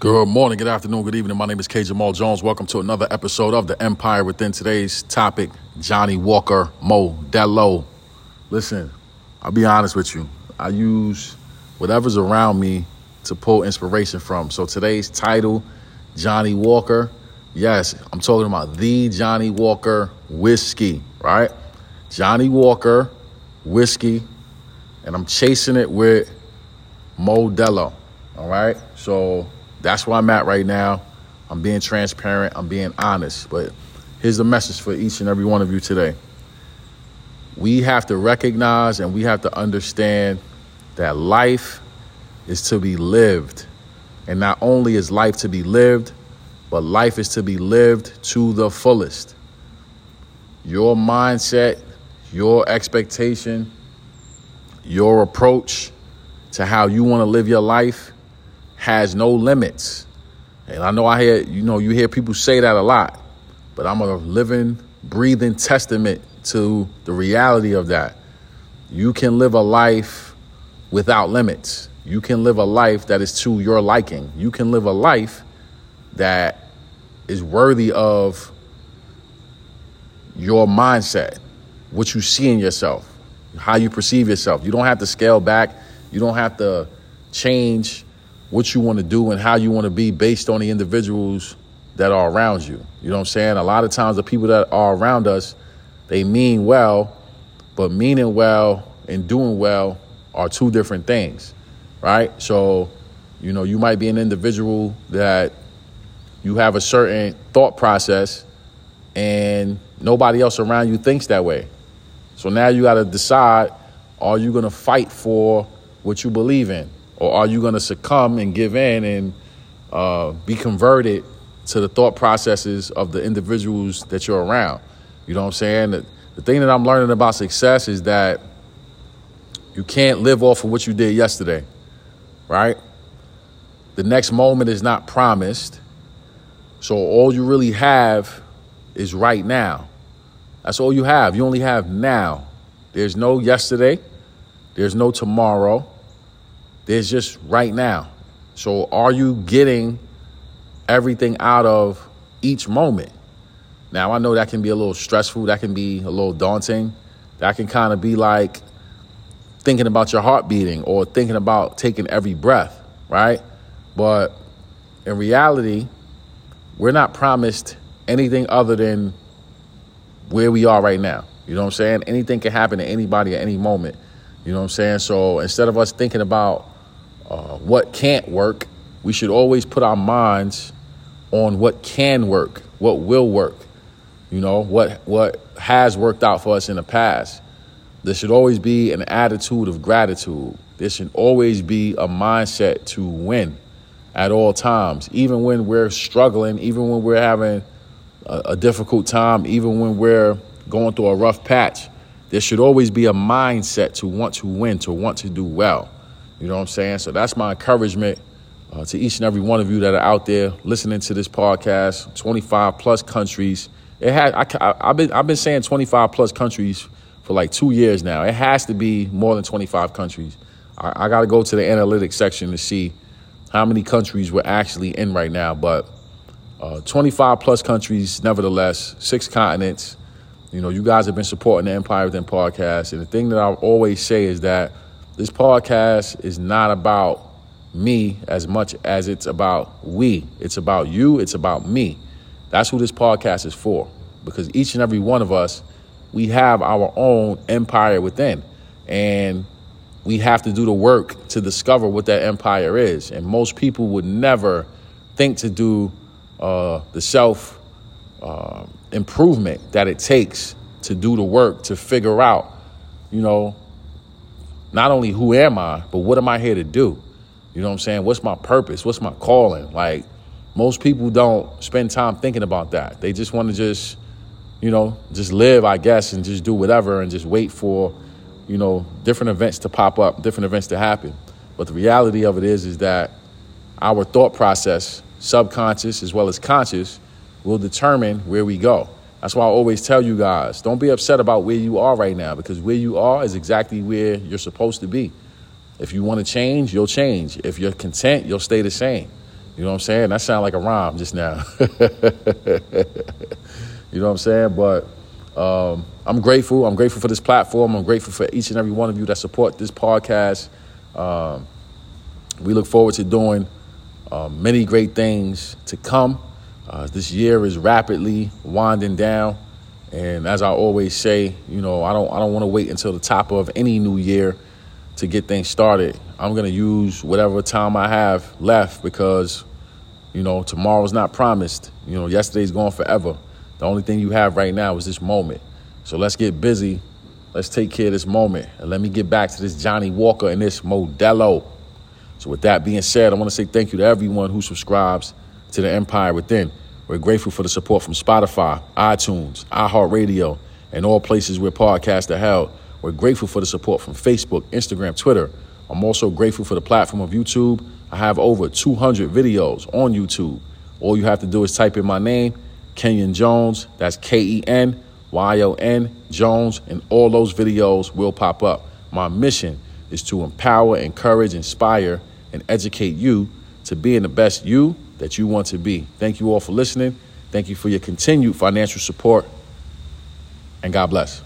Good morning, good afternoon, good evening. My name is K. Jamal Jones. Welcome to another episode of The Empire Within. Today's topic Johnnie Walker Modelo. Listen, I'll be honest with you. I use whatever's around me to pull inspiration from. So today's title, Johnnie Walker. Yes, I'm talking about the Johnnie Walker whiskey, right? Johnnie Walker whiskey, and I'm chasing it with Modelo. All right. So that's where I'm at right now. I'm being transparent, I'm being honest. But here's the message for each and every one of you today. We have to recognize and we have to understand that life is to be lived. And not only is life to be lived, but life is to be lived to the fullest. Your mindset, your expectation, your approach to how you want to live your life has no limits. And I know I hear, you know, you hear people say that a lot, but I'm a living, breathing testament to the reality of that. You can live a life without limits. You can live a life that is to your liking. You can live a life that is worthy of your mindset, what you see in yourself, how you perceive yourself. You don't have to scale back. You don't have to change what you want to do and how you want to be based on the individuals that are around you. You know what I'm saying? A lot of times the people that are around us, they mean well, but meaning well and doing well are two different things, right? So, you know, you might be an individual that you have a certain thought process and nobody else around you thinks that way. So now you got to decide are you going to fight for what you believe in? Or are you going to succumb and give in and uh, be converted to the thought processes of the individuals that you're around? You know what I'm saying? The, the thing that I'm learning about success is that you can't live off of what you did yesterday, right? The next moment is not promised. So all you really have is right now. That's all you have. You only have now. There's no yesterday. There's no tomorrow. There's just right now. So are you getting everything out of each moment? Now I know that can be a little stressful, that can be a little daunting. That can kind of be like thinking about your heart beating or thinking about taking every breath, right? But in reality, we're not promised anything other than where we are right now. You know what I'm saying? Anything can happen to anybody at any moment. You know what I'm saying? So instead of us thinking about uh, what can't work, we should always put our minds on what can work, what will work. You know, what what has worked out for us in the past. There should always be an attitude of gratitude. There should always be a mindset to win at all times, even when we're struggling, even when we're having a, a difficult time, even when we're going through a rough patch. There should always be a mindset to want to win, to want to do well. You know what I'm saying? So that's my encouragement uh, to each and every one of you that are out there listening to this podcast. 25 plus countries. It has. I, have been I've been saying 25 plus countries for like two years now. It has to be more than 25 countries. I, I got to go to the analytics section to see how many countries we're actually in right now. But uh, 25 plus countries, nevertheless, six continents. You know, you guys have been supporting the Empire Within podcast, and the thing that I always say is that this podcast is not about me as much as it's about we. It's about you, it's about me. That's who this podcast is for. Because each and every one of us, we have our own empire within. And we have to do the work to discover what that empire is. And most people would never think to do uh, the self uh, improvement that it takes to do the work to figure out, you know, not only who am I, but what am I here to do? You know what I'm saying? What's my purpose? What's my calling? Like most people don't spend time thinking about that. They just want to just, you know, just live, I guess, and just do whatever and just wait for, you know, different events to pop up, different events to happen. But the reality of it is is that our thought process, subconscious as well as conscious, will determine where we go. That's why I always tell you guys don't be upset about where you are right now because where you are is exactly where you're supposed to be. If you want to change, you'll change. If you're content, you'll stay the same. You know what I'm saying? That sound like a rhyme just now. you know what I'm saying? But um, I'm grateful. I'm grateful for this platform. I'm grateful for each and every one of you that support this podcast. Um, we look forward to doing uh, many great things to come. Uh, this year is rapidly winding down, and as I always say, you know, I don't I don't want to wait until the top of any new year to get things started. I'm gonna use whatever time I have left because, you know, tomorrow's not promised. You know, yesterday's gone forever. The only thing you have right now is this moment. So let's get busy. Let's take care of this moment. And let me get back to this Johnnie Walker and this Modelo. So, with that being said, I want to say thank you to everyone who subscribes to the Empire Within. We're grateful for the support from Spotify, iTunes, iHeartRadio, and all places where podcasts are held. We're grateful for the support from Facebook, Instagram, Twitter. I'm also grateful for the platform of YouTube. I have over 200 videos on YouTube. All you have to do is type in my name, Kenyon Jones. That's K E N Y O N Jones, and all those videos will pop up. My mission is to empower, encourage, inspire, and educate you to being the best you that you want to be. Thank you all for listening. Thank you for your continued financial support. And God bless.